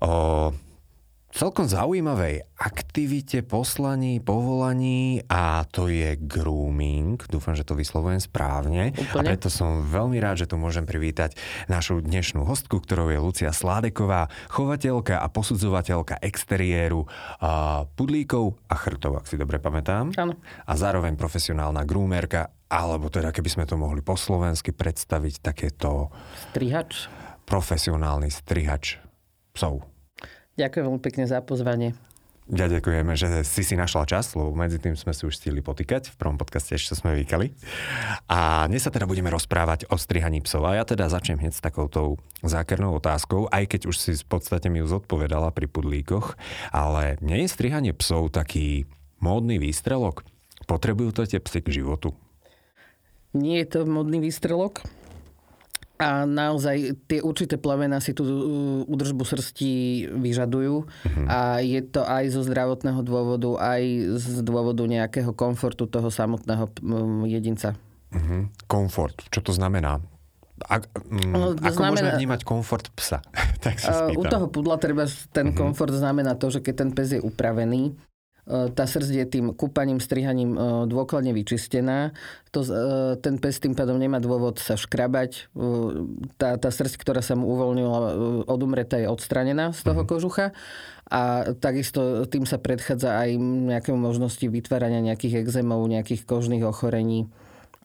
o celkom zaujímavej aktivite, poslaní, povolaní a to je grooming. Dúfam, že to vyslovujem správne. Úplne. A preto som veľmi rád, že tu môžem privítať našu dnešnú hostku, ktorou je Lucia Sládeková, chovateľka a posudzovateľka exteriéru a pudlíkov a chrtov, ak si dobre pamätám. Áno. A zároveň profesionálna groomerka, alebo teda keby sme to mohli po slovensky predstaviť, takéto Strihač. profesionálny strihač psov. Ďakujem veľmi pekne za pozvanie. Ja ďakujeme, že si si našla čas, lebo medzi tým sme si už stihli potýkať. V prvom podcaste ešte sme vykali. A dnes sa teda budeme rozprávať o strihaní psov. A ja teda začnem hneď s takoutou zákernou otázkou, aj keď už si v podstate mi ju zodpovedala pri pudlíkoch. Ale nie je strihanie psov taký módny výstrelok? Potrebujú to tie psy k životu? Nie je to modný výstrelok. A naozaj tie určité plemená si tú uh, údržbu srsti vyžadujú. A je to aj zo zdravotného dôvodu, aj z dôvodu nejakého komfortu toho samotného jedinca. Mhm. Komfort. Čo to znamená? Ak, mm, No, to ako môžeme znamená- vnímať komfort psa? tak sa spýtam. U toho pudla treba ten komfort znamená to, že keď ten pes je upravený, tá srdc je tým kúpaním, strihaním uh, dôkladne vyčistená. To, uh, ten pes tým pádom nemá dôvod sa škrabať. Tá, tá srdc, ktorá sa mu uvoľnila od umreta, je odstranená z toho kožucha. A takisto tým sa predchádza aj nejakému možnosti vytvárania nejakých exémov, nejakých kožných ochorení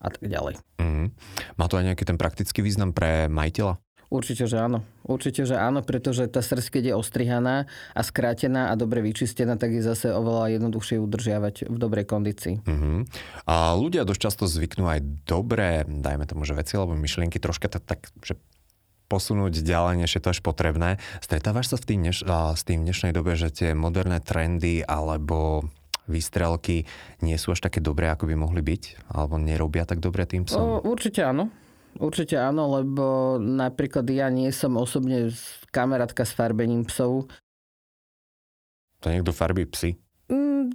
a tak ďalej. Mhm. Má to aj nejaký ten praktický význam pre majiteľa? Určite, že áno. Určite, že áno, pretože tá srdc, keď je ostrihaná a skrátená a dobre vyčistená, tak je zase oveľa jednoduchšie udržiavať v dobrej kondícii. Uh-huh. A ľudia dosť často zvyknú aj dobré, dajme tomu, že veci alebo myšlienky troška tak, tak že posunúť ďalej, než je to až potrebné. Stretávaš sa v tým dneš, s tým v dnešnej dobe, že tie moderné trendy alebo výstrelky nie sú až také dobré, ako by mohli byť? Alebo nerobia tak dobre tým O, psom? určite áno. Určite áno, lebo napríklad ja nie som osobne kamarátka s farbením psov. To niekto farbí psy? Mm,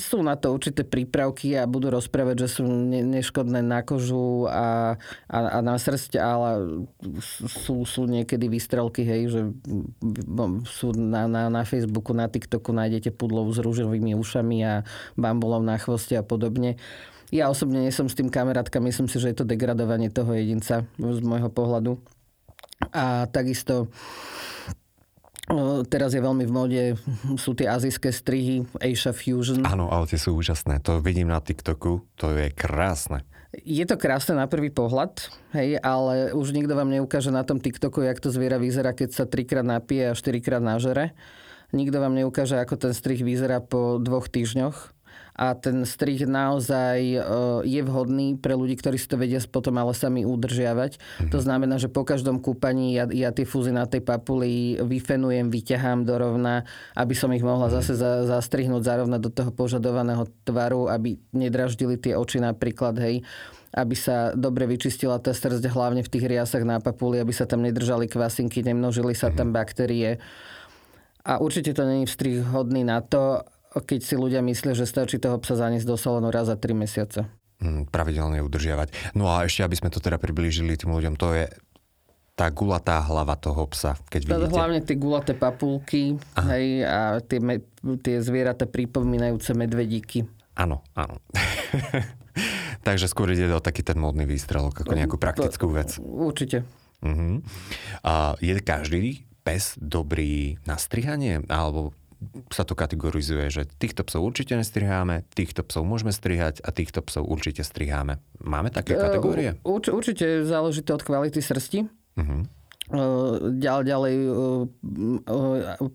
Sú na to určité prípravky a budú rozprávať, že sú ne- neškodné na kožu a, a, a na srst, ale sú, sú niekedy výstrelky, hej, že sú na, na, na Facebooku, na TikToku nájdete pudlov s rúžovými ušami a bambulom na chvoste a podobne. Ja osobne nie som s tým kamarátka, myslím si, že je to degradovanie toho jedinca z môjho pohľadu. A takisto teraz je veľmi v móde, sú tie azijské strihy, Asia Fusion. Áno, ale tie sú úžasné. To vidím na TikToku, to je krásne. Je to krásne na prvý pohľad, hej, ale už nikto vám neukáže na tom TikToku, jak to zviera vyzerá, keď sa trikrát napije a štyrikrát nažere. Nikto vám neukáže, ako ten strih vyzerá po dvoch týždňoch. A ten strih naozaj e, je vhodný pre ľudí, ktorí si to vedia potom ale sami udržiavať. To znamená, že po každom kúpaní ja, ja tie fúzy na tej papuli vyfenujem, vyťahám do rovna, aby som ich mohla zase za, zastrihnúť zárovna do toho požadovaného tvaru, aby nedraždili tie oči napríklad, hej aby sa dobre vyčistila tá srdce, hlavne v tých riasach na papuli, aby sa tam nedržali kvasinky, nemnožili sa tam baktérie. A určite to není vstrih hodný na to, keď si ľudia myslia, že stačí toho psa zaniesť do salónu raz za 3 mesiace. Mm, pravidelne udržiavať. No a ešte, aby sme to teda priblížili tým ľuďom, to je tá gulatá hlava toho psa, keď vidíte. hlavne tie gulaté papulky hej, a tie, me, tie zvieratá pripomínajúce medvedíky. Áno, áno. Takže skôr ide o taký ten módny výstrelok, ako nejakú praktickú vec. Určite. Uh-huh. A je každý pes dobrý na strihanie? Alebo sa to kategorizuje, že týchto psov určite nestriháme, týchto psov môžeme strihať a týchto psov určite striháme. Máme také kategórie? E, Urč, určite záleží to od kvality srsti. Uh-huh. Ďalej, ďalej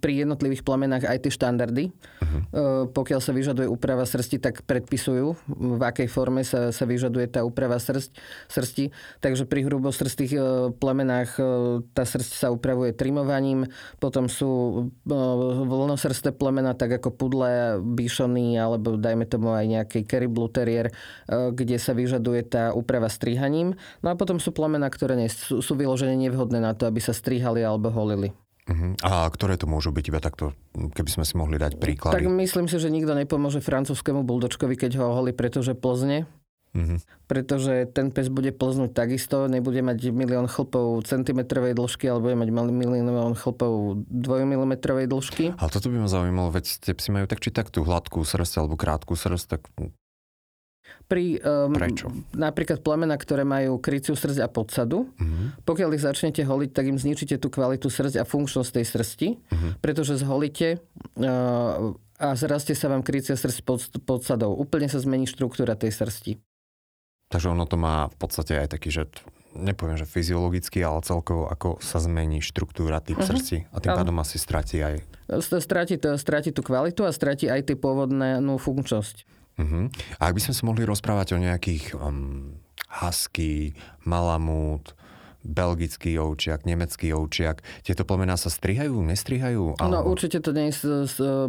pri jednotlivých plemenách aj tie štandardy. Uh-huh. Pokiaľ sa vyžaduje úprava srsti, tak predpisujú, v akej forme sa, sa vyžaduje tá úprava srst, srsti. Takže pri hrubosrstých plemenách tá srst sa upravuje trimovaním. Potom sú voľnosrsté plemena, tak ako pudle, bišony, alebo dajme tomu aj nejaký kerry blue terrier, kde sa vyžaduje tá úprava strihaním. No a potom sú plemena, ktoré nie, sú, sú vyložené nevhodné na to, aby sa strihali alebo holili. Uh-huh. A ktoré to môžu byť iba takto, keby sme si mohli dať príklady? Tak myslím si, že nikto nepomôže francúzskému buldočkovi, keď ho holí, pretože plzne. Uh-huh. Pretože ten pes bude plznúť takisto, nebude mať milión chlpov centimetrovej dĺžky, ale bude mať milión chlpov dvojmilimetrovej dĺžky. Ale toto by ma zaujímalo, veď tie psi majú tak či tak tú hladkú srst alebo krátku srst, tak pri um, Prečo? napríklad plemena, ktoré majú kryciu srdť a podsadu, uh-huh. pokiaľ ich začnete holiť, tak im zničíte tú kvalitu srdť a funkčnosť tej srsti, uh-huh. pretože zholíte uh, a zrastie sa vám krycia srdť pod, podsadou. Úplne sa zmení štruktúra tej srsti. Takže ono to má v podstate aj taký, že nepoviem, že fyziologicky, ale celkovo ako sa zmení štruktúra tých uh-huh. srdci a tým pádom asi stratí aj... Stratí, to, stratí tú kvalitu a stratí aj tie pôvodné no, funkčnosť. Uh-huh. A ak by sme sa mohli rozprávať o nejakých um, husky, malamút, belgický ovčiak, nemecký ovčiak. Tieto plemená sa strihajú, nestrihajú? No, alebo... No určite to nie je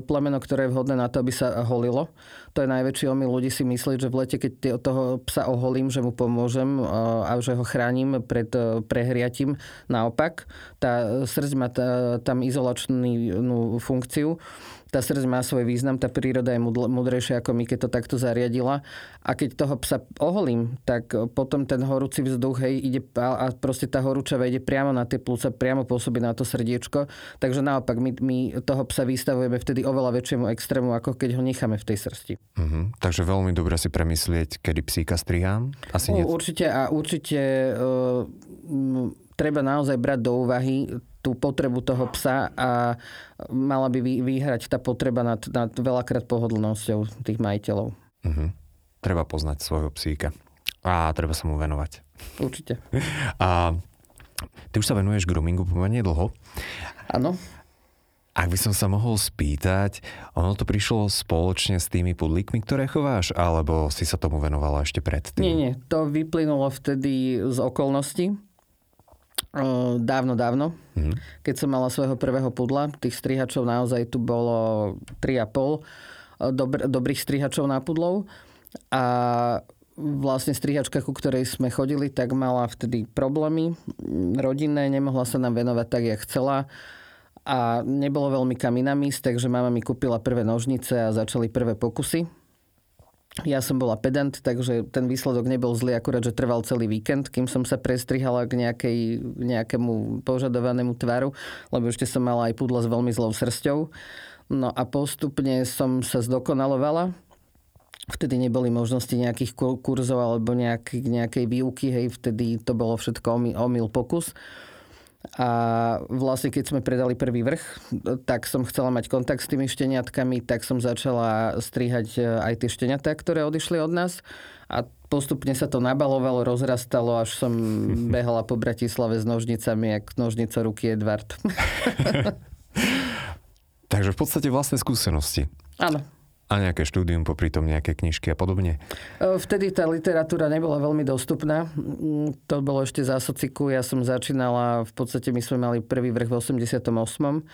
plemeno, ktoré je vhodné na to, aby sa holilo. To je najväčší omyl ľudí si myslieť, že v lete, keď toho psa oholím, že mu pomôžem a že ho chránim pred e, prehriatím. Naopak, tá srdť má tam izolačnú funkciu tá srdc má svoj význam, tá príroda je mudrejšia ako my, keď to takto zariadila. A keď toho psa oholím, tak potom ten horúci vzduch, hej, ide a proste tá horúčava ide priamo na tie plúca, priamo pôsobí na to srdiečko. Takže naopak, my, my toho psa vystavujeme vtedy oveľa väčšiemu extrému, ako keď ho necháme v tej srsti. Uh-huh. Takže veľmi dobre si premyslieť, kedy psíka strihám? Asi nie... Určite a určite uh, treba naozaj brať do úvahy tú potrebu toho psa a mala by vyhrať tá potreba nad, nad veľakrát pohodlnosťou tých majiteľov. Uh-huh. Treba poznať svojho psíka a treba sa mu venovať. Určite. A ty už sa venuješ groomingu pomerne dlho. Áno. Ak by som sa mohol spýtať, ono to prišlo spoločne s tými pudlíkmi, ktoré chováš, alebo si sa tomu venovala ešte predtým? Nie, nie. To vyplynulo vtedy z okolností dávno, dávno. Mm. Keď som mala svojho prvého pudla, tých strihačov naozaj tu bolo 3,5 dobr, dobrých strihačov na pudlov. A vlastne strihačka, ku ktorej sme chodili, tak mala vtedy problémy rodinné, nemohla sa nám venovať tak, jak chcela a nebolo veľmi kam inám ísť, takže mama mi kúpila prvé nožnice a začali prvé pokusy ja som bola pedant, takže ten výsledok nebol zlý, akurát, že trval celý víkend, kým som sa prestrihala k nejakej, nejakému požadovanému tvaru, lebo ešte som mala aj pudla s veľmi zlou srsťou. No a postupne som sa zdokonalovala. Vtedy neboli možnosti nejakých kurzov alebo nejaký, nejakej výuky, hej, vtedy to bolo všetko omyl, omyl pokus. A vlastne keď sme predali prvý vrch, tak som chcela mať kontakt s tými šteniatkami, tak som začala strihať e, aj tie šteniatá, ktoré odišli od nás. A postupne sa to nabalovalo, rozrastalo, až som behala po Bratislave s nožnicami, jak nožnica ruky Edward. Takže v podstate vlastné skúsenosti. Áno. A nejaké štúdium, popri tom nejaké knižky a podobne? E, vtedy tá literatúra nebola veľmi dostupná. Mm, to bolo ešte za sociku. Ja som začínala, v podstate my sme mali prvý vrch v 88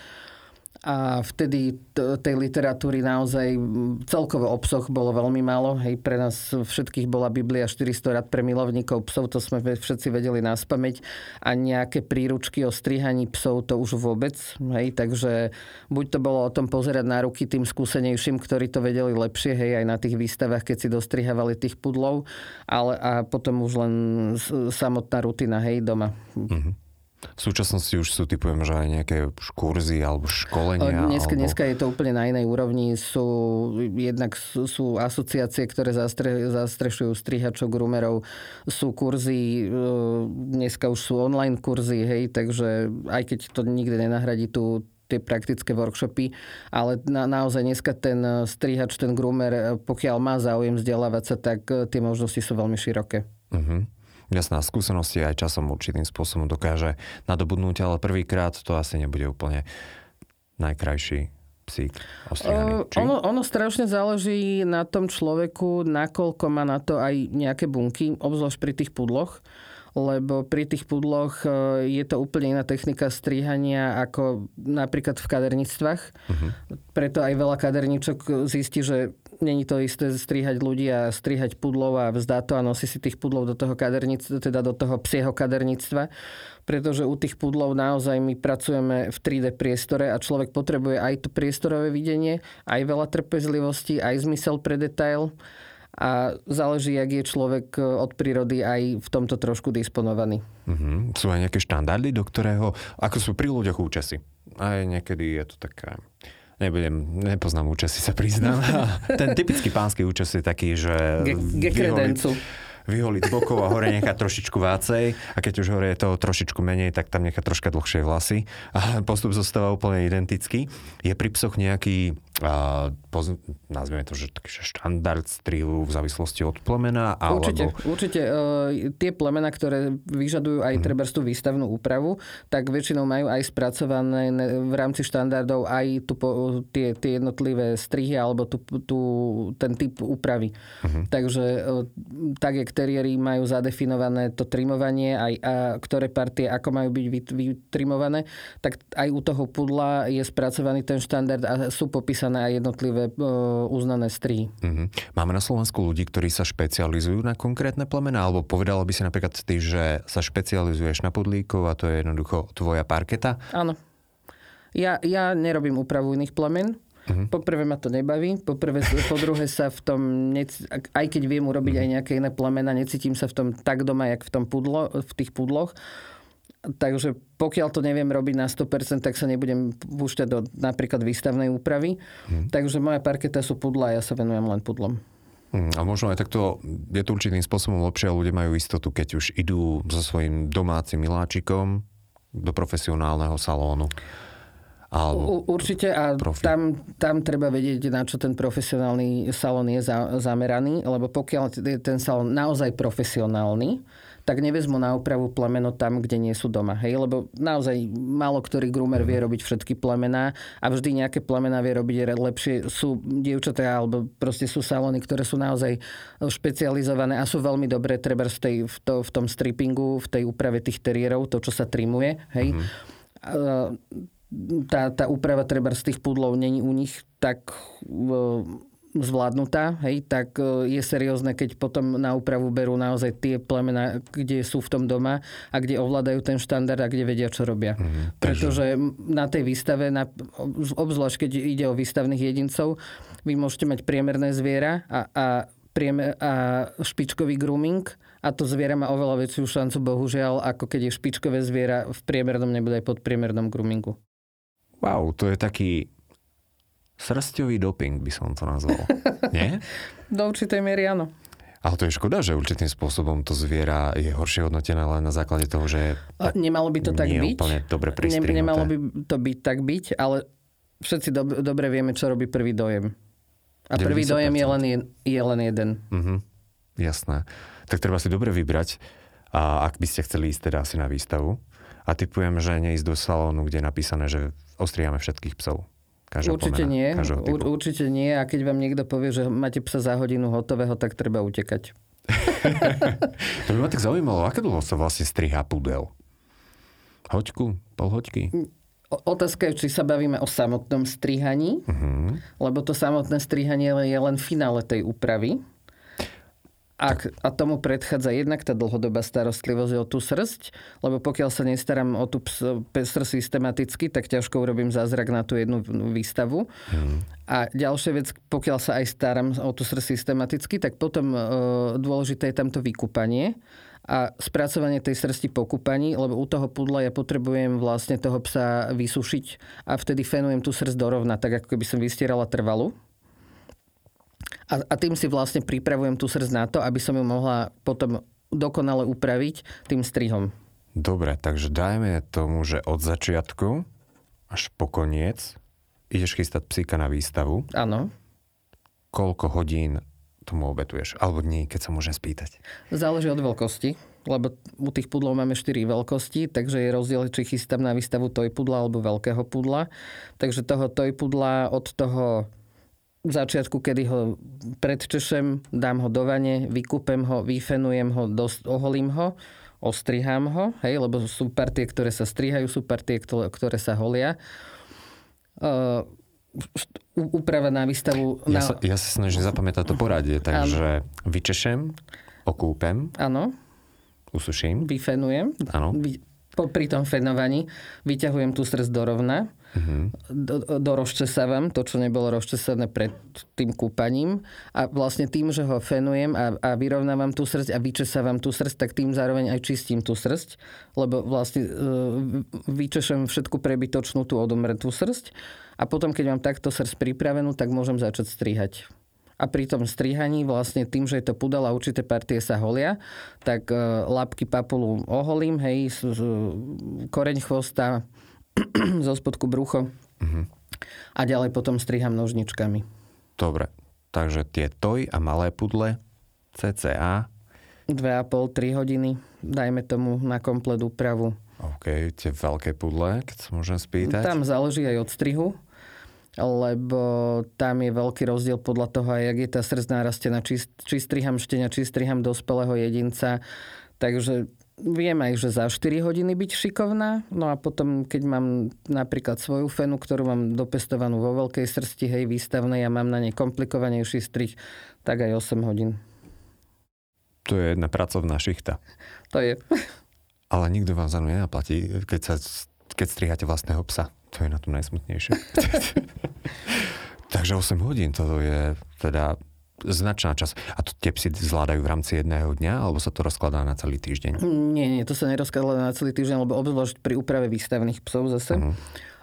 a vtedy tej literatúry naozaj celkovo obsoch bolo veľmi málo. Hej, pre nás všetkých bola Biblia 400 rad pre milovníkov psov, to sme všetci vedeli nás pamäť. A nejaké príručky o strihaní psov to už vôbec. Hej, takže buď to bolo o tom pozerať na ruky tým skúsenejším, ktorí to vedeli lepšie, hej, aj na tých výstavách, keď si dostrihávali tých pudlov, ale a potom už len samotná rutina, hej, doma. Mm-hmm. V súčasnosti už sú, typujem, že aj nejaké kurzy alebo školenia. Dneska, alebo... dneska je to úplne na inej úrovni. Sú, jednak sú, sú asociácie, ktoré zastre, zastrešujú strihačov, grumerov. Sú kurzy, e, dneska už sú online kurzy, hej, takže aj keď to nikdy nenahradí tú, tie praktické workshopy, ale na, naozaj dneska ten strihač, ten groomer, pokiaľ má záujem vzdelávať sa, tak tie možnosti sú veľmi široké. Uh-huh. Jasná skúsenosti aj časom určitým spôsobom dokáže nadobudnúť, ale prvýkrát to asi nebude úplne najkrajší psík ostrihaný. Či? Ono, ono strašne záleží na tom človeku, nakoľko má na to aj nejaké bunky, obzvlášť pri tých pudloch lebo pri tých pudloch e, je to úplne iná technika strihania ako napríklad v kaderníctvách. Uh-huh. Preto aj veľa kaderníčok zistí, že není to isté strihať ľudí a strihať pudlov a vzdá to a nosí si tých pudlov do toho kaderníctva, teda do toho psieho kaderníctva pretože u tých pudlov naozaj my pracujeme v 3D priestore a človek potrebuje aj to priestorové videnie, aj veľa trpezlivosti, aj zmysel pre detail a záleží, jak je človek e, od prírody aj v tomto trošku disponovaný. Uh-huh. Sú aj nejaké štandardy, do ktorého, ako sú pri ľuďoch účesy. Aj niekedy je to taká nebudem, nepoznám účesy, sa priznám. Ten typický pánsky účes je taký, že... Ge, ge vyholiť z bokov a hore nechať trošičku vácej a keď už hore je toho trošičku menej, tak tam nechať troška dlhšie vlasy a postup zostáva úplne identický. Je pri psoch nejaký a poz, nazvime to, že taký štandard strihu v závislosti od plemena? Alebo... Určite, určite. Uh, tie plemena, ktoré vyžadujú aj mm. treba tú výstavnú úpravu, tak väčšinou majú aj spracované v rámci štandardov aj tu, po, tie, tie jednotlivé strihy alebo tu, tu, ten typ úpravy. Mm-hmm. Takže uh, tak, jak teriéry majú zadefinované to trimovanie, aj a ktoré partie ako majú byť vytrimované, tak aj u toho pudla je spracovaný ten štandard a sú popísané aj jednotlivé uznané strihy. Uh-huh. Máme na Slovensku ľudí, ktorí sa špecializujú na konkrétne plemena, alebo povedala by si napríklad ty, že sa špecializuješ na podlíkov a to je jednoducho tvoja parketa? Áno. Ja, ja nerobím úpravu iných plemen, Uh-huh. Poprvé ma to nebaví, poprvé, po druhé sa v tom, aj keď viem urobiť uh-huh. aj nejaké iné plemena, necítim sa v tom tak doma, jak v, tom pudlo, v tých pudloch. Takže pokiaľ to neviem robiť na 100%, tak sa nebudem púšťať do napríklad výstavnej úpravy. Hmm. Takže moja parketa sú pudla a ja sa venujem len pudlom. Hmm, a možno aj takto je to určitým spôsobom lepšie a ľudia majú istotu, keď už idú so svojím domácim miláčikom do profesionálneho salónu. Alebo Určite a tam, tam treba vedieť, na čo ten profesionálny salón je za, zameraný, lebo pokiaľ je ten salón naozaj profesionálny, tak nevezmu na opravu plemeno tam, kde nie sú doma. Hej? Lebo naozaj málo ktorý groomer vie robiť všetky plemená a vždy nejaké plemená vie robiť lepšie. Sú dievčatá alebo proste sú salóny, ktoré sú naozaj špecializované a sú veľmi dobré treba v, tej, v, to, v tom strippingu, v tej úprave tých teriérov, to, čo sa trimuje. Hej? Mm-hmm. Tá, tá úprava treba z tých pudlov není u nich tak zvládnutá, hej, tak e, je seriózne, keď potom na úpravu berú naozaj tie plemena, kde sú v tom doma a kde ovládajú ten štandard a kde vedia, čo robia. Mm, Pretože na tej výstave, na, obzvlášť keď ide o výstavných jedincov, vy môžete mať priemerné zviera a, a, priemer, a špičkový grooming a to zviera má oveľa väčšiu šancu, bohužiaľ, ako keď je špičkové zviera v priemernom nebude aj podpriemernom groomingu. Wow, to je taký Srstový doping by som to nazval. Nie? Do určitej miery áno. Ale to je škoda, že určitým spôsobom to zviera je horšie hodnotené len na základe toho, že Nemalo by to tak byť. úplne dobre ne, Nemalo by to byť tak byť, ale všetci dob- dobre vieme, čo robí prvý dojem. A prvý 90%. dojem je len, je, je len jeden. Uh-huh. Jasné. Tak treba si dobre vybrať, a ak by ste chceli ísť teda asi na výstavu. A typujem, že neísť do salónu, kde je napísané, že ostriame všetkých psov. Určite nie. Určite nie. A keď vám niekto povie, že máte psa za hodinu hotového, tak treba utekať. to by ma tak zaujímalo, aké dlho sa vlastne strihá pudel? Hoďku? Pol hoďky? Otázka je, či sa bavíme o samotnom strihaní, uh-huh. lebo to samotné strihanie je len finále tej úpravy. Ak, a tomu predchádza jednak tá dlhodobá starostlivosť o tú srst, lebo pokiaľ sa nestaram o tú srst systematicky, tak ťažko urobím zázrak na tú jednu výstavu. Mm. A ďalšia vec, pokiaľ sa aj starám o tú srst systematicky, tak potom e, dôležité je tam to vykúpanie a spracovanie tej srsti po kúpaní, lebo u toho pudla ja potrebujem vlastne toho psa vysušiť a vtedy fenujem tú srst dorovna, tak ako keby som vystierala trvalu. A, a tým si vlastne pripravujem tú srdc na to, aby som ju mohla potom dokonale upraviť tým strihom. Dobre, takže dajme tomu, že od začiatku až po koniec ideš chystať psíka na výstavu. Áno. Koľko hodín tomu obetuješ? Alebo dní, keď sa môžem spýtať? Záleží od veľkosti. lebo u tých pudlov máme 4 veľkosti, takže je rozdiel, či chystám na výstavu toj pudla alebo veľkého pudla. Takže toho toj pudla od toho začiatku, kedy ho predčešem, dám ho do vane, vykúpem ho, vyfenujem ho, dosť, oholím ho, ostrihám ho, hej, lebo sú partie, ktoré sa strihajú, sú partie, ktoré sa holia. Uh, úprava na výstavu... Ja, sa, ja sa snažím zapamätať to poradie, takže ano. vyčešem, okúpem. Áno. Usuším. Vyfenujem. Áno. Vy, pri tom fenovaní vyťahujem tú stres do rovna. Uh-huh. Do, doroščesávam to, čo nebolo rozčesané pred tým kúpaním a vlastne tým, že ho fenujem a, a vyrovnávam tú srst a vyčesávam tú srst, tak tým zároveň aj čistím tú srst, lebo vlastne e, vyčešem všetku prebytočnú tú odomretú srst a potom, keď mám takto srst pripravenú, tak môžem začať strihať. A pri tom strihaní vlastne tým, že je to pudel a určité partie sa holia, tak e, labky papulu oholím, hej, koreň chvosta, zo spodku brucho uh-huh. a ďalej potom striham nožničkami. Dobre, takže tie toj a malé pudle cca 2,5-3 hodiny, dajme tomu na komplet úpravu. OK, tie veľké pudle, keď sa môžem spýtať? Tam záleží aj od strihu lebo tam je veľký rozdiel podľa toho, aj jak je tá srdc narastená, či, či striham štenia, či striham dospelého jedinca. Takže viem aj, že za 4 hodiny byť šikovná. No a potom, keď mám napríklad svoju fenu, ktorú mám dopestovanú vo veľkej srsti, hej, výstavnej a mám na nej komplikovanejší strih, tak aj 8 hodín. To je jedna pracovná šichta. To je. Ale nikto vám za nenaplatí, keď, sa, keď striháte vlastného psa. To je na tom najsmutnejšie. Takže 8 hodín, to je teda značná časť. A to tie psy zvládajú v rámci jedného dňa, alebo sa to rozkladá na celý týždeň? Nie, nie, to sa nerozkladá na celý týždeň, lebo obzvlášť pri úprave výstavných psov zase uh-huh.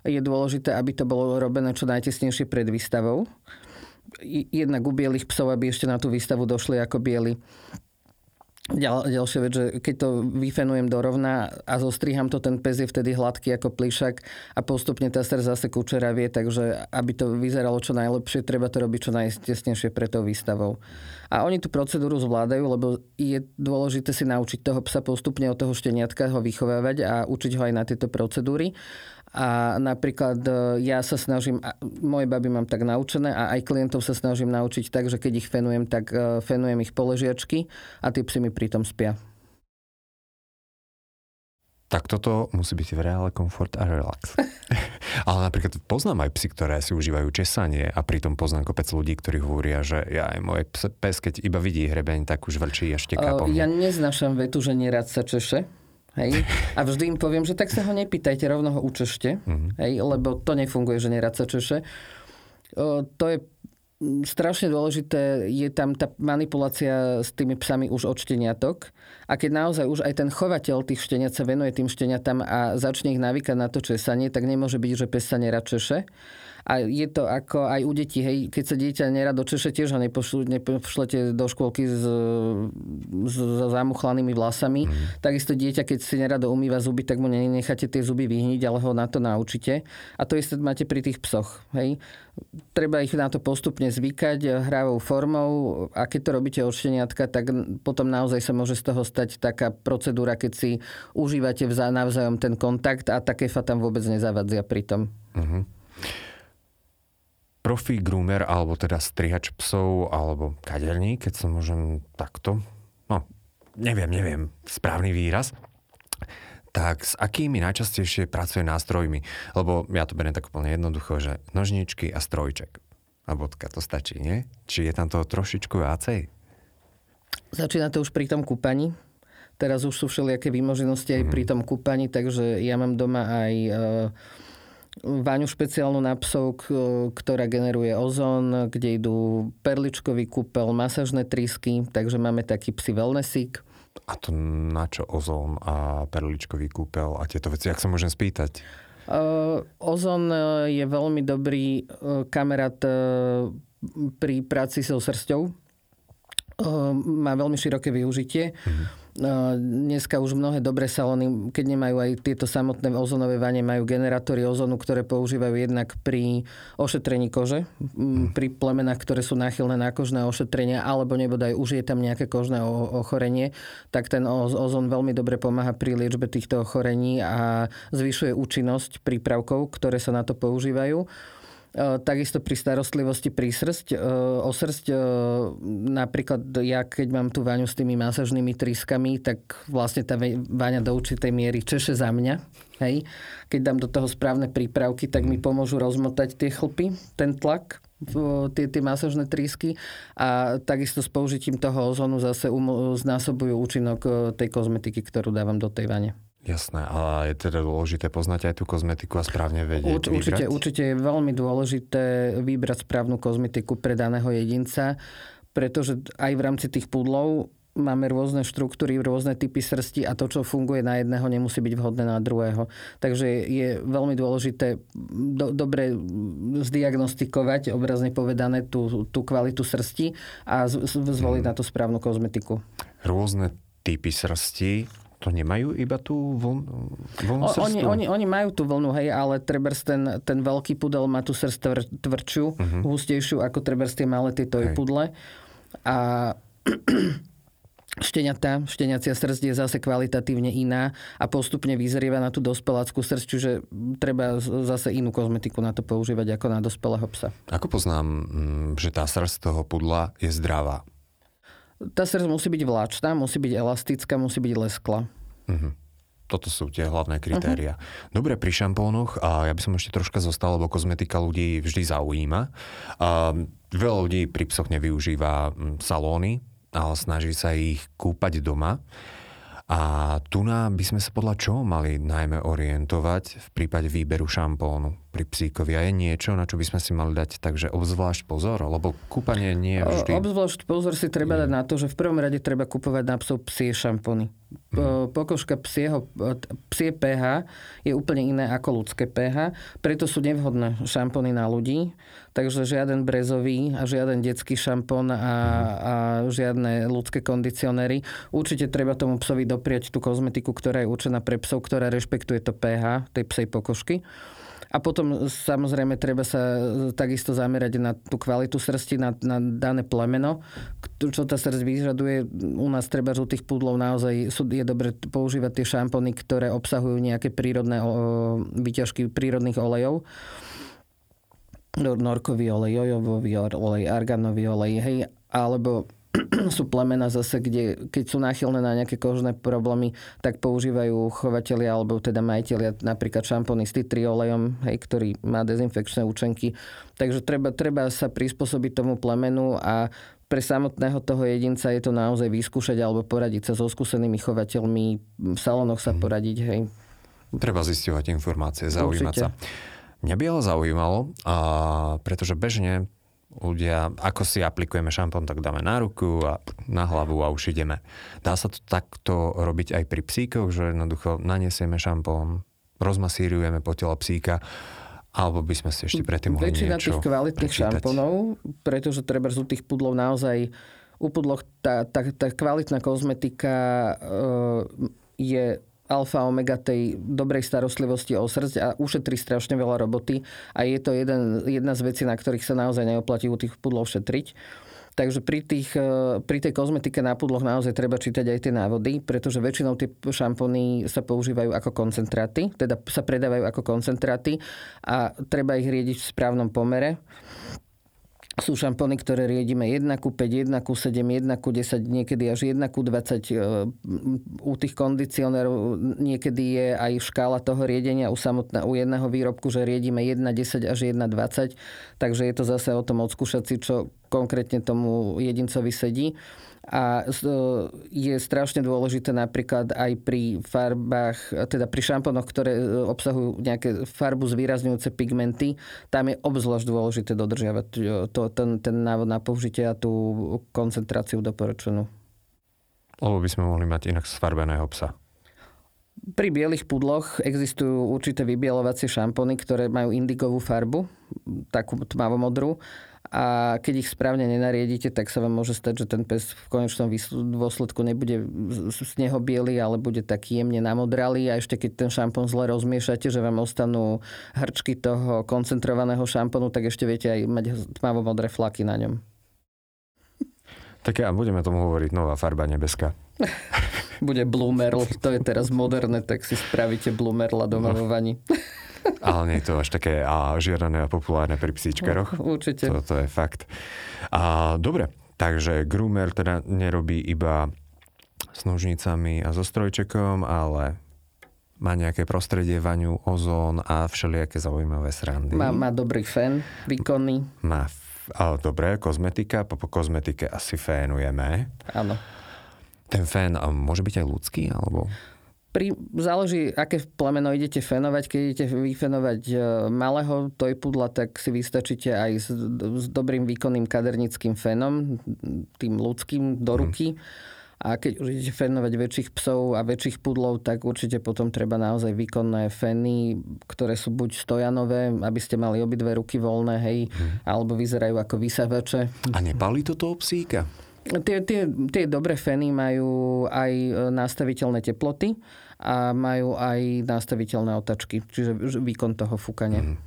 je dôležité, aby to bolo robené čo najtesnejšie pred výstavou. Jednak u bielých psov, aby ešte na tú výstavu došli ako bieli Ďal, ďalšia vec, že keď to vyfenujem do rovna a zostriham to, ten pes je vtedy hladký ako plišak a postupne tá ser zase kučeravie, takže aby to vyzeralo čo najlepšie, treba to robiť čo najtesnejšie pre tou výstavou. A oni tú procedúru zvládajú, lebo je dôležité si naučiť toho psa postupne od toho šteniatka ho vychovávať a učiť ho aj na tieto procedúry. A napríklad e, ja sa snažím, moje baby mám tak naučené a aj klientov sa snažím naučiť tak, že keď ich fenujem, tak e, fenujem ich poležiačky a tie psy mi pritom spia. Tak toto musí byť v reále komfort a relax. Ale napríklad poznám aj psy, ktoré si užívajú česanie a pritom poznám kopec ľudí, ktorí hovoria, že ja aj môj pes, keď iba vidí hrebeň, tak už veľčí a šteká po mne. Ja neznašam vetu, že nerad sa češe Hej? A vždy im poviem, že tak sa ho nepýtajte, rovno ho učešte, mm-hmm. hej? lebo to nefunguje, že nerad sa češe. O, to je strašne dôležité, je tam tá manipulácia s tými psami už od šteniatok. A keď naozaj už aj ten chovateľ tých šteniat sa venuje tým šteniatám a začne ich navykať na to česanie, tak nemôže byť, že pes sa nerad češe a je to ako aj u detí, hej, keď sa dieťa nerado češe, tiež ho nepošlu, nepošlete do škôlky s, s, s zamuchlanými vlasami. Mm. Takisto dieťa, keď si nerado umýva zuby, tak mu nenecháte tie zuby vyhniť, ale ho na to naučíte. A to isté máte pri tých psoch. Hej. Treba ich na to postupne zvykať hrávou formou a keď to robíte od šteniatka, tak potom naozaj sa môže z toho stať taká procedúra, keď si užívate navzájom ten kontakt a také fa tam vôbec nezavadzia pri tom. Mm-hmm profi groomer, alebo teda strihač psov, alebo kaderník, keď sa môžem takto, no, neviem, neviem, správny výraz, tak s akými najčastejšie pracuje nástrojmi? Lebo ja to beriem tak úplne jednoducho, že nožničky a strojček. A bodka, to stačí, nie? Či je tam to trošičku viacej? Začína to už pri tom kúpaní. Teraz už sú všelijaké výmoženosti aj mm. pri tom kúpaní, takže ja mám doma aj e, váňu špeciálnu na psov, ktorá generuje ozón, kde idú perličkový kúpel, masažné trysky, takže máme taký psi wellnessík. A to na čo ozón a perličkový kúpel a tieto veci, ak sa môžem spýtať? Ozón e, je veľmi dobrý uh, kamarát uh, pri práci so srsťou. Má veľmi široké využitie. Uh-huh Dneska už mnohé dobré salóny, keď nemajú aj tieto samotné ozonové vanie, majú generátory ozonu, ktoré používajú jednak pri ošetrení kože, Mhm. pri plemenách, ktoré sú náchylné na kožné ošetrenia, alebo nebodaj už je tam nejaké kožné ochorenie, tak ten ozon veľmi dobre pomáha pri liečbe týchto ochorení a zvyšuje účinnosť prípravkov, ktoré sa na to používajú. E, takisto pri starostlivosti pri srst, e, o srst, e, napríklad ja keď mám tú váňu s tými masažnými trískami, tak vlastne tá váňa do určitej miery češe za mňa. Hej. Keď dám do toho správne prípravky, tak mi pomôžu rozmotať tie chlpy, ten tlak, tie, tie masažné trísky a takisto s použitím toho ozonu zase um, znásobujú účinok tej kozmetiky, ktorú dávam do tej vane. Jasné, ale je teda dôležité poznať aj tú kozmetiku a správne vedieť Urč, určite, určite je veľmi dôležité vybrať správnu kozmetiku pre daného jedinca, pretože aj v rámci tých pudlov máme rôzne štruktúry, rôzne typy srsti a to, čo funguje na jedného, nemusí byť vhodné na druhého. Takže je veľmi dôležité do, dobre zdiagnostikovať, obrazne povedané, tú, tú kvalitu srsti a z, zvoliť hmm. na tú správnu kozmetiku. Rôzne typy srsti, to nemajú iba tú vln, vlnu o, oni, oni, oni majú tú vlnu, hej, ale trebers ten, ten veľký pudel má tú srst tvr, tvrdšiu, uh-huh. hustejšiu ako trebers tie malé tie toy pudle. A šteniatá, šteniacia srdc je zase kvalitatívne iná a postupne vyzrieva na tú dospeláckú srdc, čiže treba zase inú kozmetiku na to používať ako na dospelého psa. Ako poznám, mm, že tá srdc toho pudla je zdravá? Tá srdc musí byť vláčná, musí byť elastická, musí byť lesklá. Uh-huh. Toto sú tie hlavné kritéria. Uh-huh. Dobre, pri šampónoch, a ja by som ešte troška zostal, lebo kozmetika ľudí vždy zaujíma. A veľa ľudí pri psoch nevyužíva salóny, ale snaží sa ich kúpať doma. A tu nám by sme sa podľa čoho mali najmä orientovať v prípade výberu šampónu pri psíkovi? A je niečo, na čo by sme si mali dať takže obzvlášť pozor? Lebo kúpanie nie je vždy... Obzvlášť pozor si treba dať na to, že v prvom rade treba kupovať na psov psie šampóny. Mhm. Pokožka psieho, psie pH je úplne iné ako ľudské pH, preto sú nevhodné šampóny na ľudí. Takže žiaden brezový a žiaden detský šampón a, a žiadne ľudské kondicionéry. Určite treba tomu psovi dopriať tú kozmetiku, ktorá je určená pre psov, ktorá rešpektuje to pH tej psej pokožky. A potom samozrejme treba sa takisto zamerať na tú kvalitu srsti, na, na dané plemeno, čo tá srst vyžaduje. U nás treba u tých pudlov naozaj sú, je dobre používať tie šampóny, ktoré obsahujú nejaké prírodné výťažky prírodných olejov norkový olej, jojový olej, arganový olej, hej, alebo sú plemena zase, kde keď sú náchylné na nejaké kožné problémy, tak používajú chovatelia alebo teda majiteľia napríklad šampóny s olejom, hej, ktorý má dezinfekčné účinky. Takže treba, treba sa prispôsobiť tomu plemenu a pre samotného toho jedinca je to naozaj vyskúšať alebo poradiť sa so skúsenými chovateľmi, v salónoch sa mhm. poradiť, hej. Treba zisťovať informácie, zaujímať Určite. sa. Mňa by ale zaujímalo, a pretože bežne ľudia, ako si aplikujeme šampón, tak dáme na ruku a na hlavu a už ideme. Dá sa to takto robiť aj pri psíkoch, že jednoducho naniesieme šampón, rozmasírujeme po telo psíka, alebo by sme si ešte predtým mohli Väčšina niečo tých kvalitných prečítať. šampónov, pretože treba z tých pudlov naozaj u pudloch tá, tá, tá kvalitná kozmetika e, je alfa omega tej dobrej starostlivosti o srdc a ušetrí strašne veľa roboty a je to jeden, jedna z vecí, na ktorých sa naozaj neoplatí u tých pudlov šetriť. Takže pri, tých, e, pri tej kozmetike na pudloch naozaj treba čítať aj tie návody, pretože väčšinou tie šampóny sa používajú ako koncentráty, teda sa predávajú ako koncentráty a treba ich riediť v správnom pomere sú šampóny, ktoré riedime 1 ku 5, 1 ku 7, 1 ku 10, niekedy až 1 ku 20. E, u tých kondicionérov niekedy je aj škála toho riedenia u, samotná, u jedného výrobku, že riedime 1, 10 až 1, 20. Takže je to zase o tom odskúšať si, čo konkrétne tomu jedincovi sedí. A je strašne dôležité napríklad aj pri farbách, teda pri šampónoch, ktoré e, obsahujú nejaké farbu zvýrazňujúce pigmenty, tam je obzvlášť dôležité dodržiavať e, to, ten, ten návod na použitie a tú koncentráciu doporučenú. Lebo by sme mohli mať inak sfarbeného psa. Pri bielých pudloch existujú určité vybielovacie šampóny, ktoré majú indigovú farbu, takú tmavomodrú a keď ich správne nenariedite, tak sa vám môže stať, že ten pes v konečnom dôsledku nebude z neho biely, ale bude taký jemne namodralý a ešte keď ten šampón zle rozmiešate, že vám ostanú hrčky toho koncentrovaného šampónu, tak ešte viete aj mať tmavo-modré flaky na ňom. Tak a budeme tomu hovoriť nová farba nebeská. Bude Bloomerl, to je teraz moderné, tak si spravíte Bloomerla doma vo vani. Ale nie je to až také a, žiadané a populárne pri psíčkaroch. Určite. To, to je fakt. A, dobre, takže groomer teda nerobí iba s nožnicami a so strojčekom, ale má nejaké prostredie, vaňu, ozón a všelijaké zaujímavé srandy. Má, má dobrý fen, výkonný. Má, ale dobre, kozmetika, po, po kozmetike asi fénujeme. Áno. Ten fén môže byť aj ľudský, alebo pri, záleží, aké plemeno idete fenovať. Keď idete vyfenovať e, malého tojpudla, tak si vystačíte aj s, s dobrým výkonným kadernickým fenom, tým ľudským do mhm. ruky. A keď už idete fenovať väčších psov a väčších pudlov, tak určite potom treba naozaj výkonné feny, ktoré sú buď stojanové, aby ste mali obidve ruky voľné, hej, mm. alebo vyzerajú ako vysavače. A nepálí to toho psíka? Tie, tie, tie dobré feny majú aj e, nastaviteľné teploty a majú aj nastaviteľné otačky, čiže výkon toho fúkania. Mm.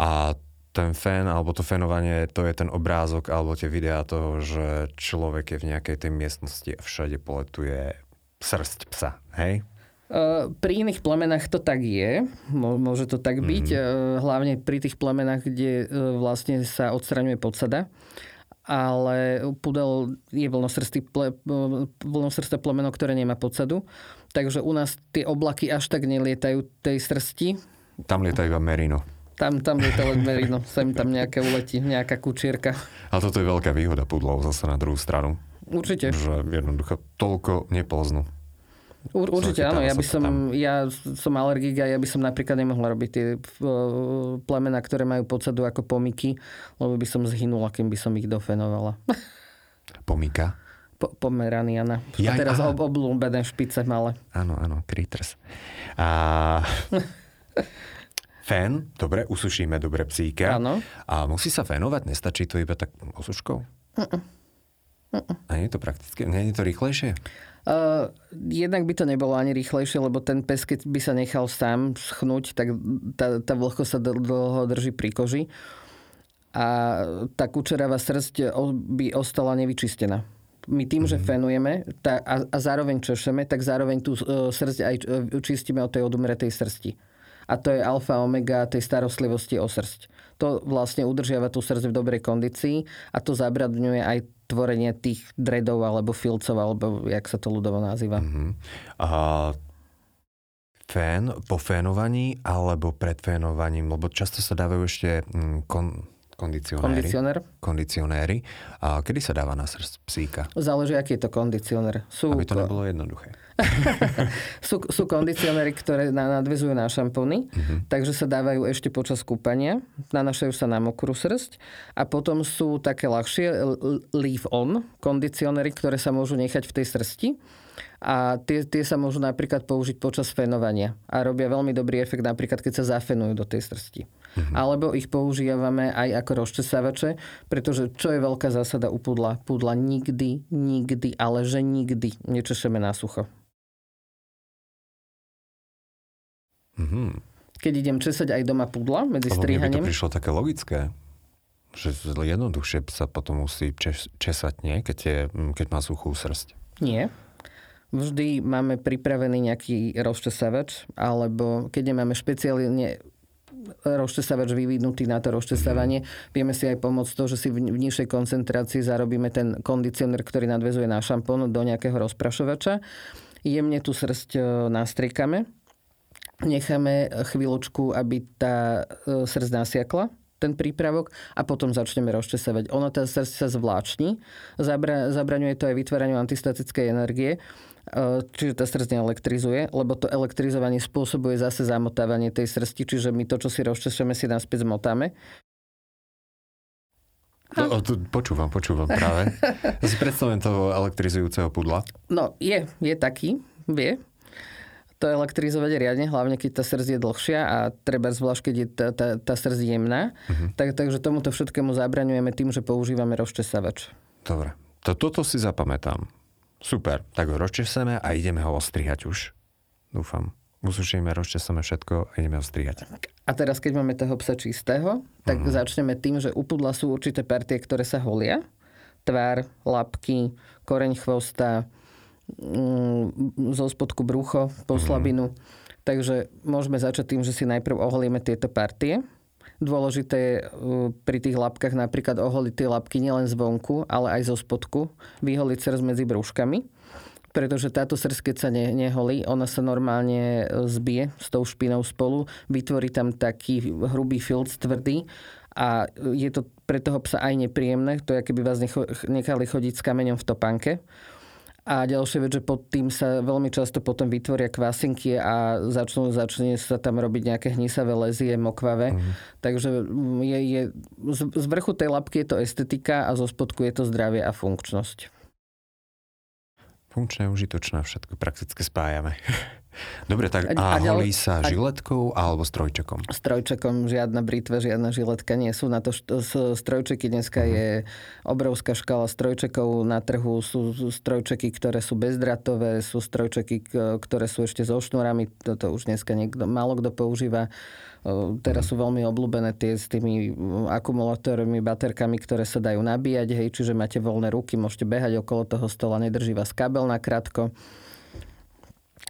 A ten fén alebo to fénovanie, to je ten obrázok alebo tie videá toho, že človek je v nejakej tej miestnosti a všade poletuje srst psa, hej? Pri iných plemenách to tak je, môže to tak byť, mm. hlavne pri tých plemenách, kde vlastne sa odstraňuje podsada ale pudel je ple, vlnosrsté plemeno, ktoré nemá podsadu. Takže u nás tie oblaky až tak nelietajú tej srsti. Tam lietajú iba merino. Tam, tam lieta len merino, sem tam nejaké uletí, nejaká kučierka. A toto je veľká výhoda pudlov zase na druhú stranu. Určite. Že jednoducho toľko nepolznú. Ur, určite áno, ja by som, ja som alergik a ja by som napríklad nemohla robiť tie plemena, ktoré majú podsadu ako pomiky, lebo by som zhynula, kým by som ich dofenovala. Pomika? Po, pomeraniana. Ja, a teraz ob, obľúbené špice malé. Áno, áno, critters. A... Fén, dobre, usušíme dobre psíka. Áno. A musí sa fénovať? Nestačí to iba tak osuškou? Uh-uh. Uh-uh. A nie je to praktické? Nie je to rýchlejšie? Uh, jednak by to nebolo ani rýchlejšie, lebo ten pes, keď by sa nechal sám schnúť, tak tá, tá vlhko sa dlho drží pri koži a tá kučeravá srst by ostala nevyčistená. My tým, mm-hmm. že mhm. fenujeme tá, a, a zároveň češeme, tak zároveň tú uh, srst aj uh, čistíme od tej odumretej srsti. A to je alfa omega tej starostlivosti o srst. To vlastne udržiava tú srdc v dobrej kondícii a to zabradňuje aj tvorenie tých dredov alebo filcov, alebo jak sa to ľudovo nazýva. Uh-huh. A fén po fénovaní alebo pred fénovaním, lebo často sa dávajú ešte mm, kon, kondicionéry. Kondicionér. Kondicionéry. A kedy sa dáva na srdc psíka? Záleží, aký je to kondicionér. Sú Aby to nebolo jednoduché. sú, sú kondicionéry, ktoré nadvezujú na šampóny, uh-huh. takže sa dávajú ešte počas kúpania, nanašajú sa na mokrú srst a potom sú také ľahšie leave-on kondicionéry, ktoré sa môžu nechať v tej srsti a tie, tie sa môžu napríklad použiť počas fenovania a robia veľmi dobrý efekt napríklad, keď sa zafenujú do tej srsti. Uh-huh. Alebo ich používame aj ako rozčesávače, pretože čo je veľká zásada u pudla? Pudla nikdy, nikdy, ale že nikdy nečešeme na sucho. Mm-hmm. Keď idem česať aj doma pudla medzi Lebo strihaním. To prišlo také logické. Že jednoduchšie sa potom musí čes, česať, nie? Keď, je, keď má suchú srst. Nie. Vždy máme pripravený nejaký rozčesávač, alebo keď nemáme špeciálne rozčesávač vyvinutý na to rozčesávanie. Mm. Vieme si aj pomôcť to, že si v nižšej koncentrácii zarobíme ten kondicionér, ktorý nadvezuje na šampón do nejakého rozprašovača. Jemne tú srst e, nastriekame necháme chvíľočku, aby tá e, srdc nasiakla ten prípravok a potom začneme rozčesávať. Ono tá srdc sa zvláční, zabra, zabraňuje to aj vytváraniu antistatickej energie, e, čiže tá srdc neelektrizuje, lebo to elektrizovanie spôsobuje zase zamotávanie tej srsti, čiže my to, čo si rozčesujeme, si naspäť zmotáme. No, tu počúvam, počúvam práve. Si predstavujem toho elektrizujúceho pudla. No, je, je taký, vie. To elektrizovať riadne, hlavne keď tá srdc je dlhšia a treba zvlášť, keď je tá, tá, tá srdc jemná. Uh-huh. Tak, takže tomuto všetkému zabraňujeme tým, že používame rozčesavač. Dobre, to, toto si zapamätám. Super, tak ho rozčeseme a ideme ho ostrihať už. Dúfam. Usušíme, rozčesame všetko a ideme ho strihať. A teraz, keď máme toho psa čistého, tak uh-huh. začneme tým, že u pudla sú určité partie, ktoré sa holia. Tvár, lapky, koreň chvosta, zo spodku brucho, poslabinu. Mm. Takže môžeme začať tým, že si najprv oholíme tieto partie. Dôležité je uh, pri tých lapkách napríklad oholiť tie lapky nielen zvonku, ale aj zo spodku. Vyholiť srdc medzi brúškami pretože táto srdc, keď sa ne, neholí, ona sa normálne uh, zbije s tou špinou spolu, vytvorí tam taký hrubý filc tvrdý a je to pre toho psa aj nepríjemné, to je, keby vás nechali chodiť s kameňom v topánke. A ďalšia vec, že pod tým sa veľmi často potom vytvoria kvasinky a začnú, začne sa tam robiť nejaké hnisavé lezie, mokvavé. Mm. Takže je, je, z vrchu tej lapky je to estetika a zo spodku je to zdravie a funkčnosť. Funkčné, užitočné, všetko prakticky spájame. Dobre, tak a, a holí sa a, žiletkou alebo strojčekom? Strojčekom, žiadna britva, žiadna žiletka nie sú. Na to strojčeky dneska uh-huh. je obrovská škala strojčekov na trhu. Sú strojčeky, ktoré sú bezdratové, sú strojčeky, ktoré sú ešte so šnúrami. Toto už dneska niekto, málo kto používa. Teraz uh-huh. sú veľmi obľúbené tie s tými akumulátormi, baterkami, ktoré sa dajú nabíjať. Hej, čiže máte voľné ruky, môžete behať okolo toho stola, nedrží vás kabel na krátko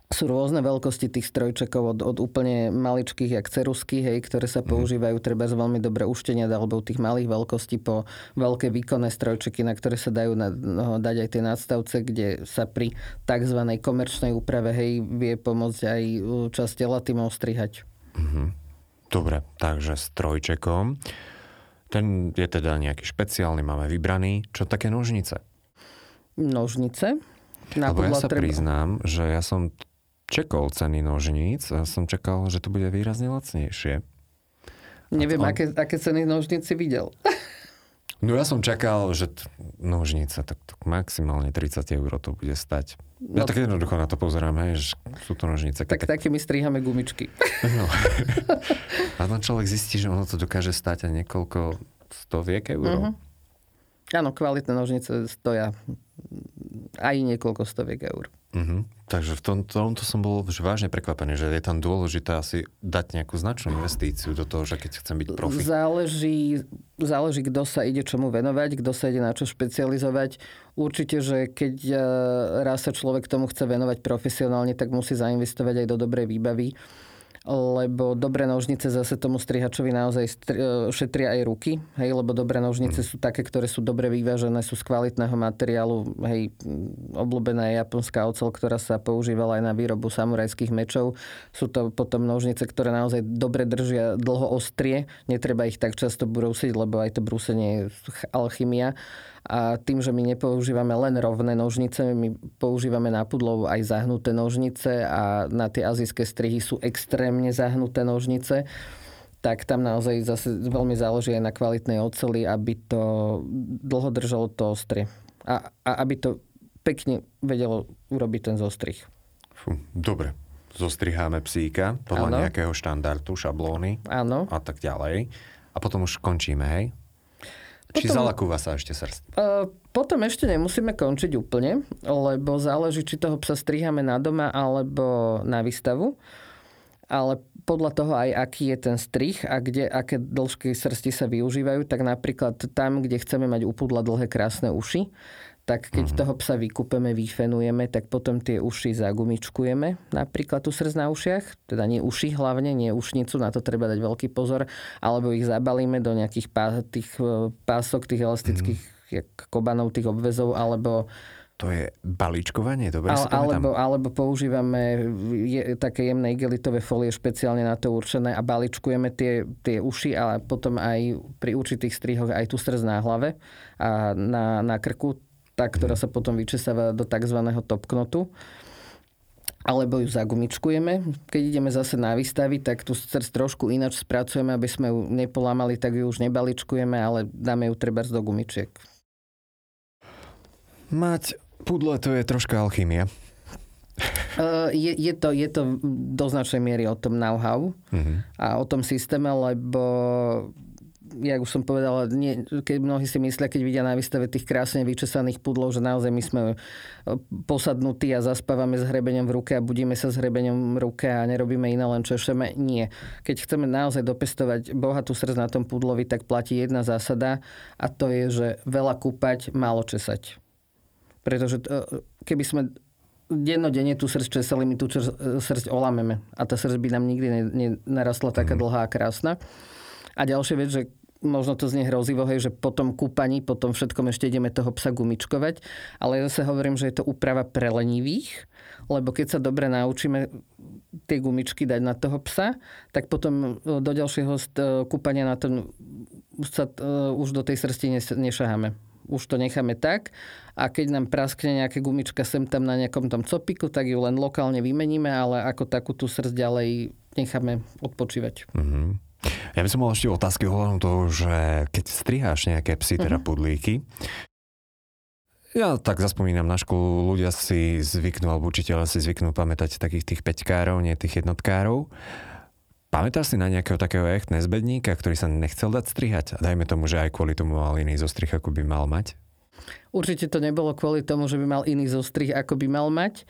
sú rôzne veľkosti tých strojčekov od, od úplne maličkých, jak cerusky, hej, ktoré sa mhm. používajú treba z veľmi dobre uštenia alebo tých malých veľkostí po veľké výkonné strojčeky, na ktoré sa dajú na, no, dať aj tie nadstavce, kde sa pri tzv. komerčnej úprave hej, vie pomôcť aj časť tela tým ostrihať. Mm-hmm. Dobre, takže strojčekom. Ten je teda nejaký špeciálny, máme vybraný. Čo také nožnice? Nožnice? Na Lebo ja sa treba... priznám, že ja som čekol ceny nožníc a som čakal, že to bude výrazne lacnejšie. Neviem, on... aké, aké ceny nožníc si videl. No ja som čakal, že t- nožnica, tak, tak maximálne 30 eur to bude stať. Ja no, tak jednoducho na to pozerám, hej, že sú to nožnice. Tak, tak takými strihame gumičky. No. a tam človek zistí, že ono to dokáže stať aj niekoľko stoviek eur. Uh-huh. Áno, kvalitné nožnice stoja aj niekoľko stoviek eur. Uh-huh. Takže v tom, tomto som bol už vážne prekvapený, že je tam dôležité asi dať nejakú značnú investíciu do toho, že keď chcem byť profi. Záleží, záleží kto sa ide čomu venovať, kto sa ide na čo špecializovať. Určite, že keď e, raz sa človek tomu chce venovať profesionálne, tak musí zainvestovať aj do dobrej výbavy lebo dobré nožnice zase tomu strihačovi naozaj e, šetria aj ruky, hej, lebo dobré nožnice sú také, ktoré sú dobre vyvážené, sú z kvalitného materiálu, hej, obľúbená je japonská ocel, ktorá sa používala aj na výrobu samurajských mečov. Sú to potom nožnice, ktoré naozaj dobre držia dlho ostrie, netreba ich tak často brúsiť, lebo aj to brúsenie je alchymia a tým, že my nepoužívame len rovné nožnice, my používame na pudlov aj zahnuté nožnice a na tie azijské strihy sú extrémne zahnuté nožnice, tak tam naozaj zase veľmi záleží aj na kvalitnej oceli, aby to dlho držalo to ostrie. A, a aby to pekne vedelo urobiť ten zostrih. Fú, dobre. Zostriháme psíka podľa ano. nejakého štandardu, šablóny Áno. a tak ďalej. A potom už končíme, hej? Či potom, zalakúva sa ešte srst? Uh, potom ešte nemusíme končiť úplne, lebo záleží, či toho psa striháme na doma alebo na výstavu. Ale podľa toho aj aký je ten strih a kde, aké dĺžky srsti sa využívajú, tak napríklad tam, kde chceme mať upudla dlhé krásne uši, tak keď uh-huh. toho psa vykúpeme, vyfenujeme, tak potom tie uši zagumičkujeme, napríklad tu srdc na ušiach, teda nie uši hlavne, nie ušnicu, na to treba dať veľký pozor, alebo ich zabalíme do nejakých pá, tých e, pások, tých elastických uh-huh. jak kobanov, tých obvezov, alebo to je balíčkovanie, dobre Ale, alebo, alebo používame je, také jemné igelitové folie špeciálne na to určené a balíčkujeme tie, tie uši a potom aj pri určitých strihoch aj tu srdc na hlave a na, na krku tá, ktorá sa potom vyčesáva do tzv. topknotu alebo ju zagumičkujeme. Keď ideme zase na výstavy, tak tu srdc trošku ináč spracujeme, aby sme ju nepolámali, tak ju už nebaličkujeme, ale dáme ju treba do gumičiek. Mať pudle to je troška alchymia. Je, je, to, je to do značnej miery o tom know-how uh-huh. a o tom systéme, lebo jak už som povedala, nie, keď mnohí si myslia, keď vidia na výstave tých krásne vyčesaných pudlov, že naozaj my sme e, posadnutí a zaspávame s hrebeňom v ruke a budíme sa s hrebeňom v ruke a nerobíme iné, len češeme. Nie. Keď chceme naozaj dopestovať bohatú srdc na tom pudlovi, tak platí jedna zásada a to je, že veľa kúpať, málo česať. Pretože e, keby sme dennodenne tú srdc česali, my tú srdc olameme. A tá srdc by nám nikdy nenarastla taká mhm. dlhá a krásna. A ďalšia vec, že možno to znie hrozivo, hej, že potom kúpaní, potom všetkom ešte ideme toho psa gumičkovať, ale ja zase hovorím, že je to úprava pre lenivých, lebo keď sa dobre naučíme tie gumičky dať na toho psa, tak potom e, do ďalšieho e, kúpania na to sa, uh, už do tej srsti nešaháme. Už to necháme tak a keď nám praskne nejaká gumička sem tam na nejakom tom copiku, tak ju len lokálne vymeníme, ale ako takú tú srdc ďalej necháme odpočívať. Mm-hmm. Ja by som mal ešte otázky ohľadom toho, že keď striháš nejaké psy, teda uh-huh. pudlíky, ja tak zaspomínam na školu, ľudia si zvyknú, alebo učiteľe si zvyknú pamätať takých tých peťkárov, nie tých jednotkárov. Pamätáš si na nejakého takého echt nezbedníka, ktorý sa nechcel dať strihať? A dajme tomu, že aj kvôli tomu mal iný zostrih, ako by mal mať? Určite to nebolo kvôli tomu, že by mal iný zostrih, ako by mal mať,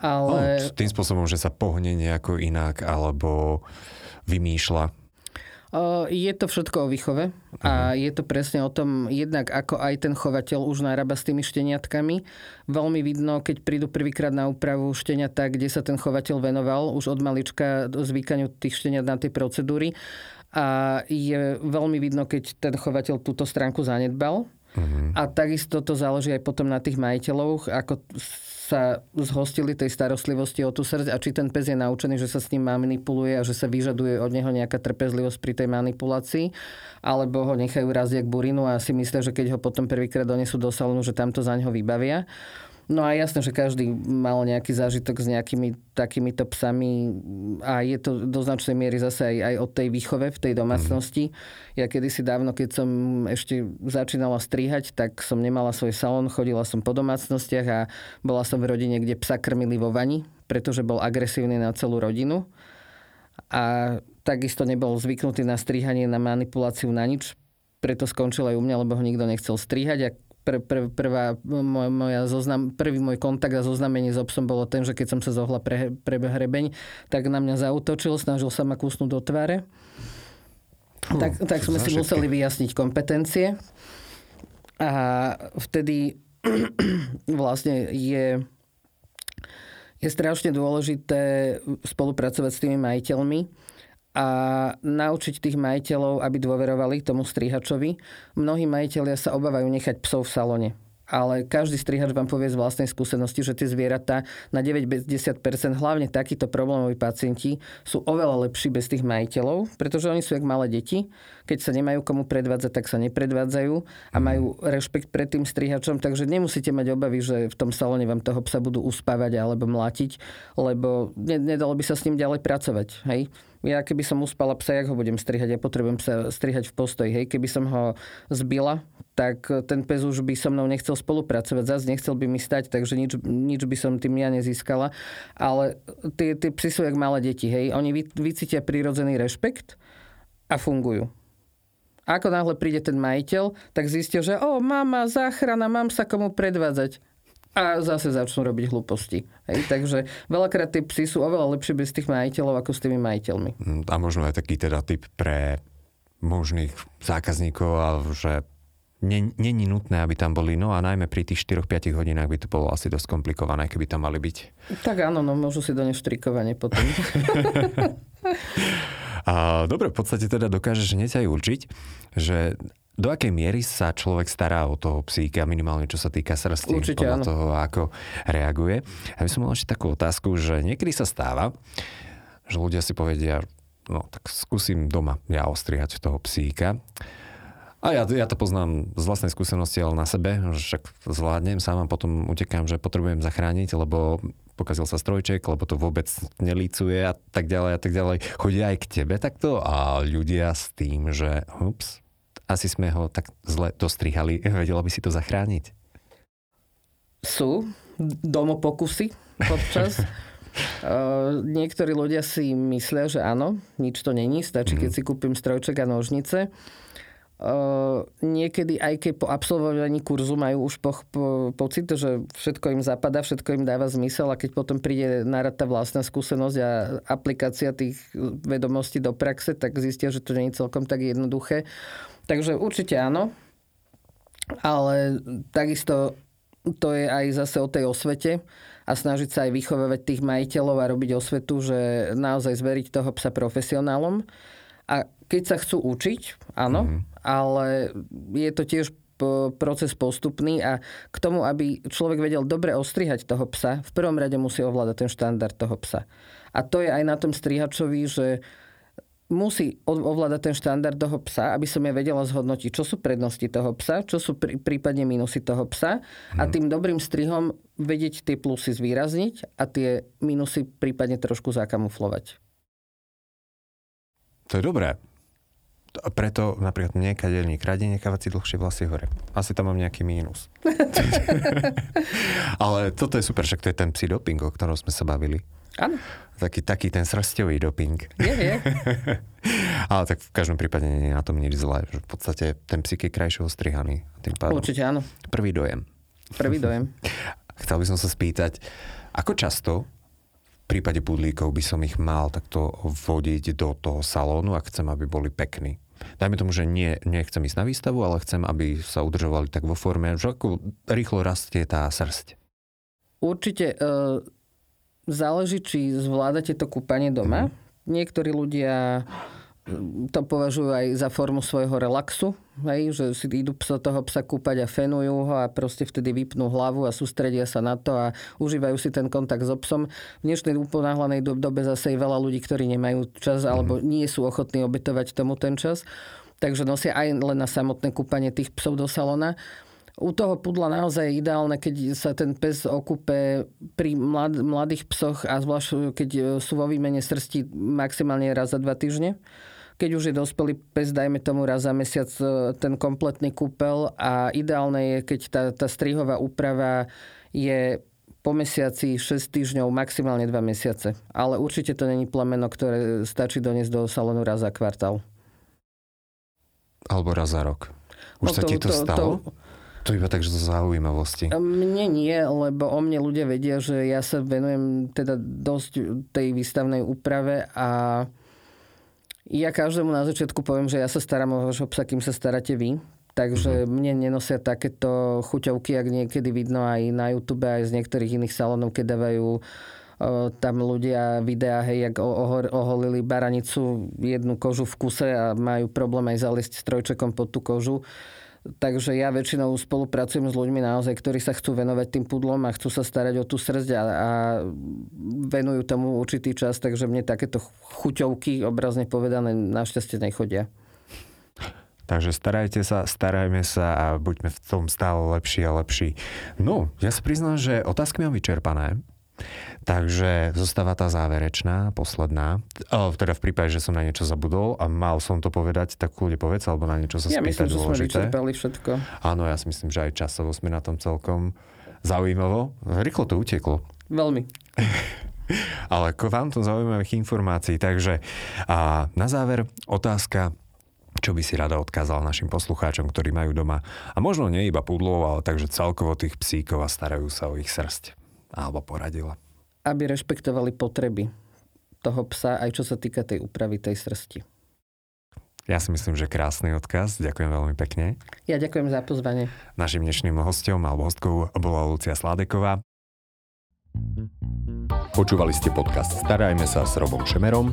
ale... No, tým spôsobom, že sa pohne nejako inak, alebo vymýšľa. Je to všetko o výchove a je to presne o tom, jednak ako aj ten chovateľ už narába s tými šteniatkami. Veľmi vidno, keď prídu prvýkrát na úpravu šteniata, kde sa ten chovateľ venoval už od malička zvykaniu tých šteniat na tie procedúry. A je veľmi vidno, keď ten chovateľ túto stránku zanedbal. Uh-huh. A takisto to záleží aj potom na tých majiteľoch, ako sa zhostili tej starostlivosti o tú srdc a či ten pes je naučený, že sa s ním manipuluje a že sa vyžaduje od neho nejaká trpezlivosť pri tej manipulácii, alebo ho nechajú raziť k burinu a si myslia, že keď ho potom prvýkrát donesú do salónu, že tamto za neho vybavia. No a jasné, že každý mal nejaký zážitok s nejakými takýmito psami a je to do značnej miery zase aj, aj od tej výchove v tej domácnosti. Ja kedysi dávno, keď som ešte začínala strihať, tak som nemala svoj salón, chodila som po domácnostiach a bola som v rodine, kde psa krmili vo vani, pretože bol agresívny na celú rodinu. A takisto nebol zvyknutý na strihanie, na manipuláciu, na nič preto skončil aj u mňa, lebo ho nikto nechcel strihať a pr, pr, prvá moja, moja zoznam, prvý môj kontakt a zoznamenie s obsom bolo ten, že keď som sa zohla pre, pre hrebeň, tak na mňa zautočil, snažil sa ma kúsnúť do tváre. Uh, tak, tak sme si museli vyjasniť kompetencie. A vtedy vlastne je, je strašne dôležité spolupracovať s tými majiteľmi, a naučiť tých majiteľov, aby dôverovali tomu strihačovi. Mnohí majiteľia sa obávajú nechať psov v salone ale každý strihač vám povie z vlastnej skúsenosti, že tie zvieratá na 90% hlavne takíto problémoví pacienti sú oveľa lepší bez tých majiteľov, pretože oni sú jak malé deti. Keď sa nemajú komu predvádzať, tak sa nepredvádzajú a mhm. majú rešpekt pred tým strihačom, takže nemusíte mať obavy, že v tom salóne vám toho psa budú uspávať alebo mlátiť, lebo nedalo by sa s ním ďalej pracovať. Hej? ja keby som uspala psa, jak ho budem strihať? Ja potrebujem sa strihať v postoji. Hej, keby som ho zbila, tak ten pes už by so mnou nechcel spolupracovať. Zase nechcel by mi stať, takže nič, nič by som tým ja nezískala. Ale tie, tie psy sú jak malé deti. Hej. Oni vycítia prírodzený rešpekt a fungujú. Ako náhle príde ten majiteľ, tak zistia, že o, mama, záchrana, mám sa komu predvádzať a zase začnú robiť hlúposti. Hej? Takže veľakrát tie psy sú oveľa lepšie bez tých majiteľov ako s tými majiteľmi. Mm, a možno aj taký teda typ pre možných zákazníkov, ale že není nutné, aby tam boli, no a najmä pri tých 4-5 hodinách by to bolo asi dosť komplikované, keby tam mali byť. Tak áno, no môžu si doniesť štrikovanie potom. a, dobre, v podstate teda dokážeš hneď aj určiť, že do akej miery sa človek stará o toho psíka, minimálne čo sa týka srsti, Určite, podľa áno. toho, ako reaguje. Ja by som mal ešte takú otázku, že niekedy sa stáva, že ľudia si povedia, no tak skúsim doma ja ostrihať toho psíka. A ja, ja to poznám z vlastnej skúsenosti, ale na sebe, že však zvládnem, sám a potom utekám, že potrebujem zachrániť, lebo pokazil sa strojček, lebo to vôbec nelícuje a tak ďalej a tak ďalej. Chodia aj k tebe takto a ľudia s tým, že ups, asi sme ho tak zle dostrihali. Vedela by si to zachrániť? Sú domopokusy podčas. niektorí ľudia si myslia, že áno, nič to není, stačí, keď si kúpim strojček a nožnice. Niekedy aj keď po absolvovaní kurzu majú už po, po, pocit, že všetko im zapadá, všetko im dáva zmysel a keď potom príde na tá vlastná skúsenosť a aplikácia tých vedomostí do praxe, tak zistia, že to nie je celkom tak jednoduché. Takže určite áno, ale takisto to je aj zase o tej osvete a snažiť sa aj vychovávať tých majiteľov a robiť osvetu, že naozaj zveriť toho psa profesionálom. A keď sa chcú učiť, áno, mm-hmm. ale je to tiež proces postupný a k tomu, aby človek vedel dobre ostrihať toho psa, v prvom rade musí ovládať ten štandard toho psa. A to je aj na tom strihačovi, že musí ovládať ten štandard toho psa, aby som ja vedela zhodnotiť, čo sú prednosti toho psa, čo sú prí, prípadne minusy toho psa a mhm. tým dobrým strihom vedieť tie plusy zvýrazniť a tie minusy prípadne trošku zakamuflovať. To je dobré. A preto napríklad mne kadelník radí nekávať si dlhšie vlasy hore. Asi tam mám nejaký mínus. Ale toto je super, však to je ten psi doping, o ktorom sme sa bavili. Áno. Taký, taký ten srstový doping. Je, je. Ale tak v každom prípade nie je na tom nič zlé. Že v podstate ten psík je krajšie ostrihaný. Tým pádom. Určite áno. Prvý dojem. Prvý dojem. Chcel by som sa spýtať, ako často v prípade pudlíkov by som ich mal takto vodiť do toho salónu a chcem, aby boli pekní. Dajme tomu, že nie, nechcem ísť na výstavu, ale chcem, aby sa udržovali tak vo forme, že ako rýchlo rastie tá srst. Určite e, záleží, či zvládate to kúpanie doma. Mm. Niektorí ľudia to považujú aj za formu svojho relaxu, hej, že si idú psa, toho psa kúpať a fenujú ho a proste vtedy vypnú hlavu a sústredia sa na to a užívajú si ten kontakt s obsom. V dnešnej uponáhlanej dobe zase je veľa ľudí, ktorí nemajú čas alebo mhm. nie sú ochotní obetovať tomu ten čas. Takže nosia aj len na samotné kúpanie tých psov do salona. U toho pudla naozaj je ideálne, keď sa ten pes okupe pri mlad, mladých psoch a zvlášť keď sú vo výmene srsti maximálne raz za dva týždne keď už je dospelý pes, dajme tomu raz za mesiac e, ten kompletný kúpel a ideálne je, keď tá, tá strihová úprava je po mesiaci 6 týždňov, maximálne 2 mesiace. Ale určite to není plemeno, ktoré stačí doniesť do salónu raz za kvartál. Alebo raz za rok. Už no sa to, ti to, to stalo? To, to iba tak, že to zaujímavosti. Mne nie, lebo o mne ľudia vedia, že ja sa venujem teda dosť tej výstavnej úprave a ja každému na začiatku poviem, že ja sa starám o vašho psa, kým sa staráte vy. Takže mm-hmm. mne nenosia takéto chuťovky, ak niekedy vidno aj na YouTube, aj z niektorých iných salónov, keď dávajú tam ľudia videá, hej, jak oholili baranicu, jednu kožu v kuse a majú problém aj zaliesť strojčekom pod tú kožu. Takže ja väčšinou spolupracujem s ľuďmi naozaj, ktorí sa chcú venovať tým pudlom a chcú sa starať o tú srdť a, a venujú tomu určitý čas, takže mne takéto chuťovky, obrazne povedané, našťastie nechodia. Takže starajte sa, starajme sa a buďme v tom stále lepší a lepší. No, ja sa priznám, že otázky mám vyčerpané. Takže zostáva tá záverečná, posledná. O, teda v prípade, že som na niečo zabudol a mal som to povedať, tak kľudne povedz, alebo na niečo sa ja spýtať myslím, že sme vyčerpali všetko. Áno, ja si myslím, že aj časovo sme na tom celkom zaujímavo. Rýchlo to uteklo. Veľmi. Ale vám to zaujímavých informácií. Takže a na záver otázka, čo by si rada odkázala našim poslucháčom, ktorí majú doma a možno nie iba pudlov, ale takže celkovo tých psíkov a starajú sa o ich srst alebo poradila? Aby rešpektovali potreby toho psa, aj čo sa týka tej úpravy tej srsti. Ja si myslím, že krásny odkaz. Ďakujem veľmi pekne. Ja ďakujem za pozvanie. Našim dnešným hostom alebo hostkou bola Lucia Sládeková. Počúvali ste podcast Starajme sa s Robom Šemerom